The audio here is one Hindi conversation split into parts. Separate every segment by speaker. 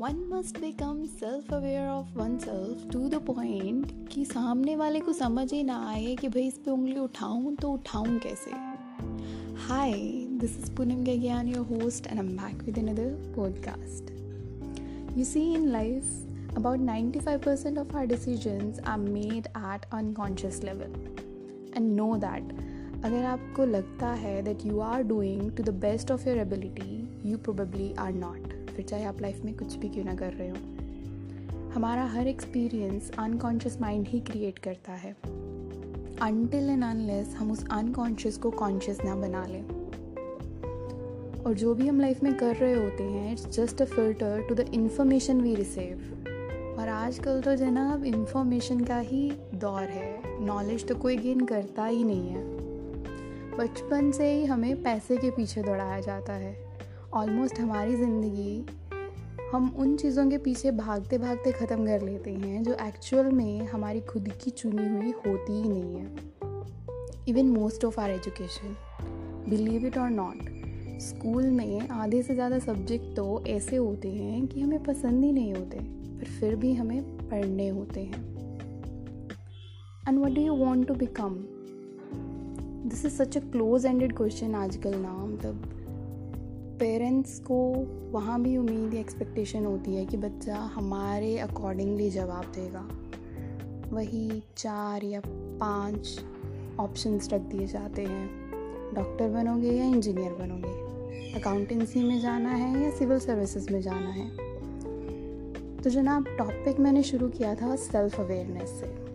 Speaker 1: One must become self aware of one self to the point कि सामने वाले को समझ ही ना आए कि भाई इस पर उंगली उठाऊं तो उठाऊं कैसे? Hi this is Poonam गज्ञान your host and am back with another podcast you see in life about 95% of our decisions are made at unconscious level. And know that अगर आपको लगता है that you are doing to the best of your ability you probably are not फिर चाहे आप लाइफ में कुछ भी क्यों ना कर रहे हो। हमारा हर एक्सपीरियंस अनकॉन्शियस माइंड ही क्रिएट करता है। अनटिल एंड अनलेस हम उस अनकॉन्शियस को कॉन्शियस ना बना लें। और जो भी हम लाइफ में कर रहे होते हैं it's just a filter to the information we receive और आजकल तो जनाब इंफॉर्मेशन का ही दौर है। नॉलेज तो कोई गेन करता ही नहीं है। बचपन से ही हमें पैसे के पीछे दौड़ाया जाता है। ऑलमोस्ट हमारी ज़िंदगी हम उन चीज़ों के पीछे भागते भागते ख़त्म कर लेते हैं जो एक्चुअल में हमारी खुद की चुनी हुई होती ही नहीं है। Even most of our education believe it or not school में आधे से ज़्यादा सब्जेक्ट तो ऐसे होते हैं कि हमें पसंद ही नहीं होते, पर फिर भी हमें पढ़ने होते हैं। And what do you want to become this is such a close ended question आजकल ना मतलब पेरेंट्स को वहाँ भी उम्मीद या एक्सपेक्टेशन होती है कि बच्चा हमारे अकॉर्डिंगली जवाब देगा। वही चार या पाँच ऑप्शंस रख दिए जाते हैं। डॉक्टर बनोगे या इंजीनियर बनोगे? अकाउंटेंसी में जाना है या सिविल सर्विसेज़ में जाना है? तो जनाब टॉपिक मैंने शुरू किया था सेल्फ अवेयरनेस से।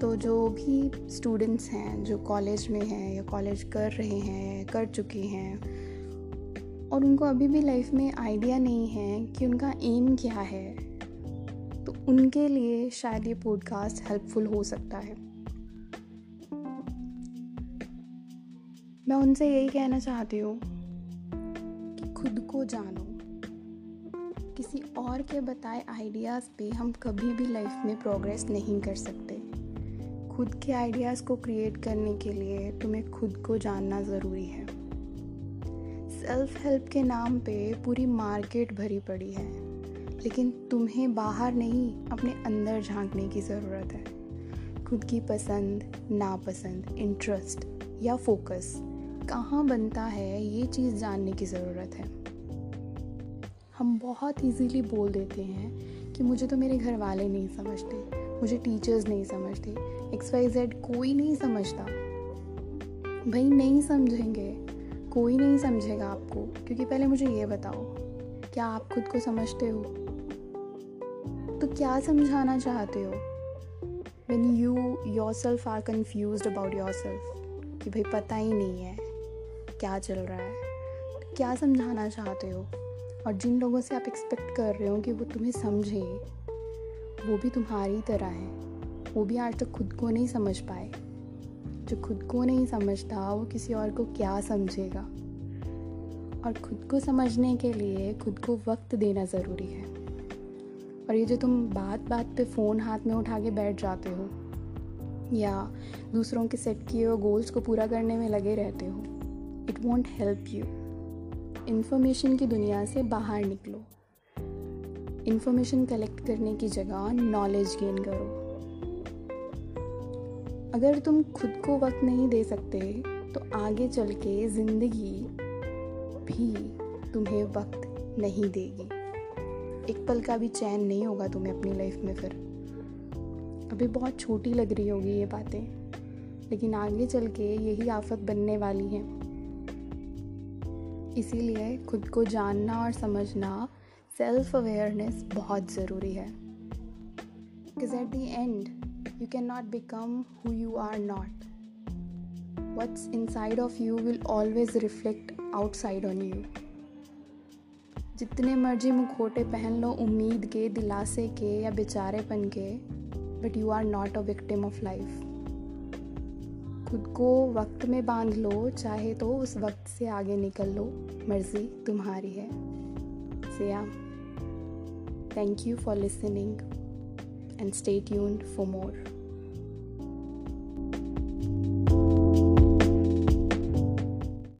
Speaker 1: तो जो भी स्टूडेंट्स हैं, जो कॉलेज में हैं या कॉलेज कर रहे हैं, कर चुके हैं, और उनको अभी भी लाइफ में आइडिया नहीं है कि उनका एम क्या है तो उनके लिए शायद ये पॉडकास्ट हेल्पफुल हो सकता है। मैं उनसे यही कहना चाहती हूँ कि खुद को जानो। किसी और के बताए आइडियाज़ पे हम कभी भी लाइफ में प्रोग्रेस नहीं कर सकते। खुद के आइडियाज़ को क्रिएट करने के लिए तुम्हें खुद को जानना ज़रूरी है। सेल्फ हेल्प के नाम पे पूरी मार्केट भरी पड़ी है। लेकिन तुम्हें बाहर नहीं, अपने अंदर झांकने की ज़रूरत है। खुद की पसंद, नापसंद इंटरेस्ट या फोकस कहाँ बनता है ये चीज़ जानने की ज़रूरत है। हम बहुत इजीली बोल देते हैं कि मुझे तो मेरे घर वाले नहीं समझते। मुझे टीचर्स नहीं समझते। एक्स वाई जेड कोई नहीं समझता। भाई नहीं समझेंगे। कोई नहीं समझेगा आपको। क्योंकि पहले मुझे ये बताओ, क्या आप खुद को समझते हो? तो क्या समझाना चाहते हो? When you your self are confuse about your self कि भाई पता ही नहीं है, क्या चल रहा है? तो क्या समझाना चाहते हो? और जिन लोगों से आप एक्सपेक्ट कर रहे हो कि वो तुम्हें समझे वो भी तुम्हारी तरह है। वो भी आज तक खुद को नहीं समझ पाए। जो खुद को नहीं समझता, वो किसी और को क्या समझेगा? और खुद को समझने के लिए खुद को वक्त देना ज़रूरी है। और ये जो तुम बात बात पे फ़ोन हाथ में उठा के बैठ जाते हो, या दूसरों के सेट किए हुए गोल्स को पूरा करने में लगे रहते हो it won't help you information की दुनिया से बाहर निकलो। इंफॉर्मेशन कलेक्ट करने की जगह नॉलेज गेन करो। अगर तुम खुद को वक्त नहीं दे सकते तो आगे चल के ज़िंदगी भी तुम्हें वक्त नहीं देगी। एक पल का भी चैन नहीं होगा तुम्हें अपनी लाइफ में फिर। अभी बहुत छोटी लग रही होगी ये बातें, लेकिन आगे चल के यही आफत बनने वाली है। इसीलिए खुद को जानना और समझना सेल्फ अवेयरनेस बहुत ज़रूरी है. Because at the end you can not become who you are not what's inside of you will always reflect outside on you जितने मर्ज़ी मुखोटे पहन लो उम्मीद के, दिलासे के या बेचारेपन के but you are not a victim of life खुद को वक्त में बाँध लो, चाहे तो उस वक्त से आगे निकल लो, मर्ज़ी तुम्हारी है. Thank you for listening and stay tuned for more.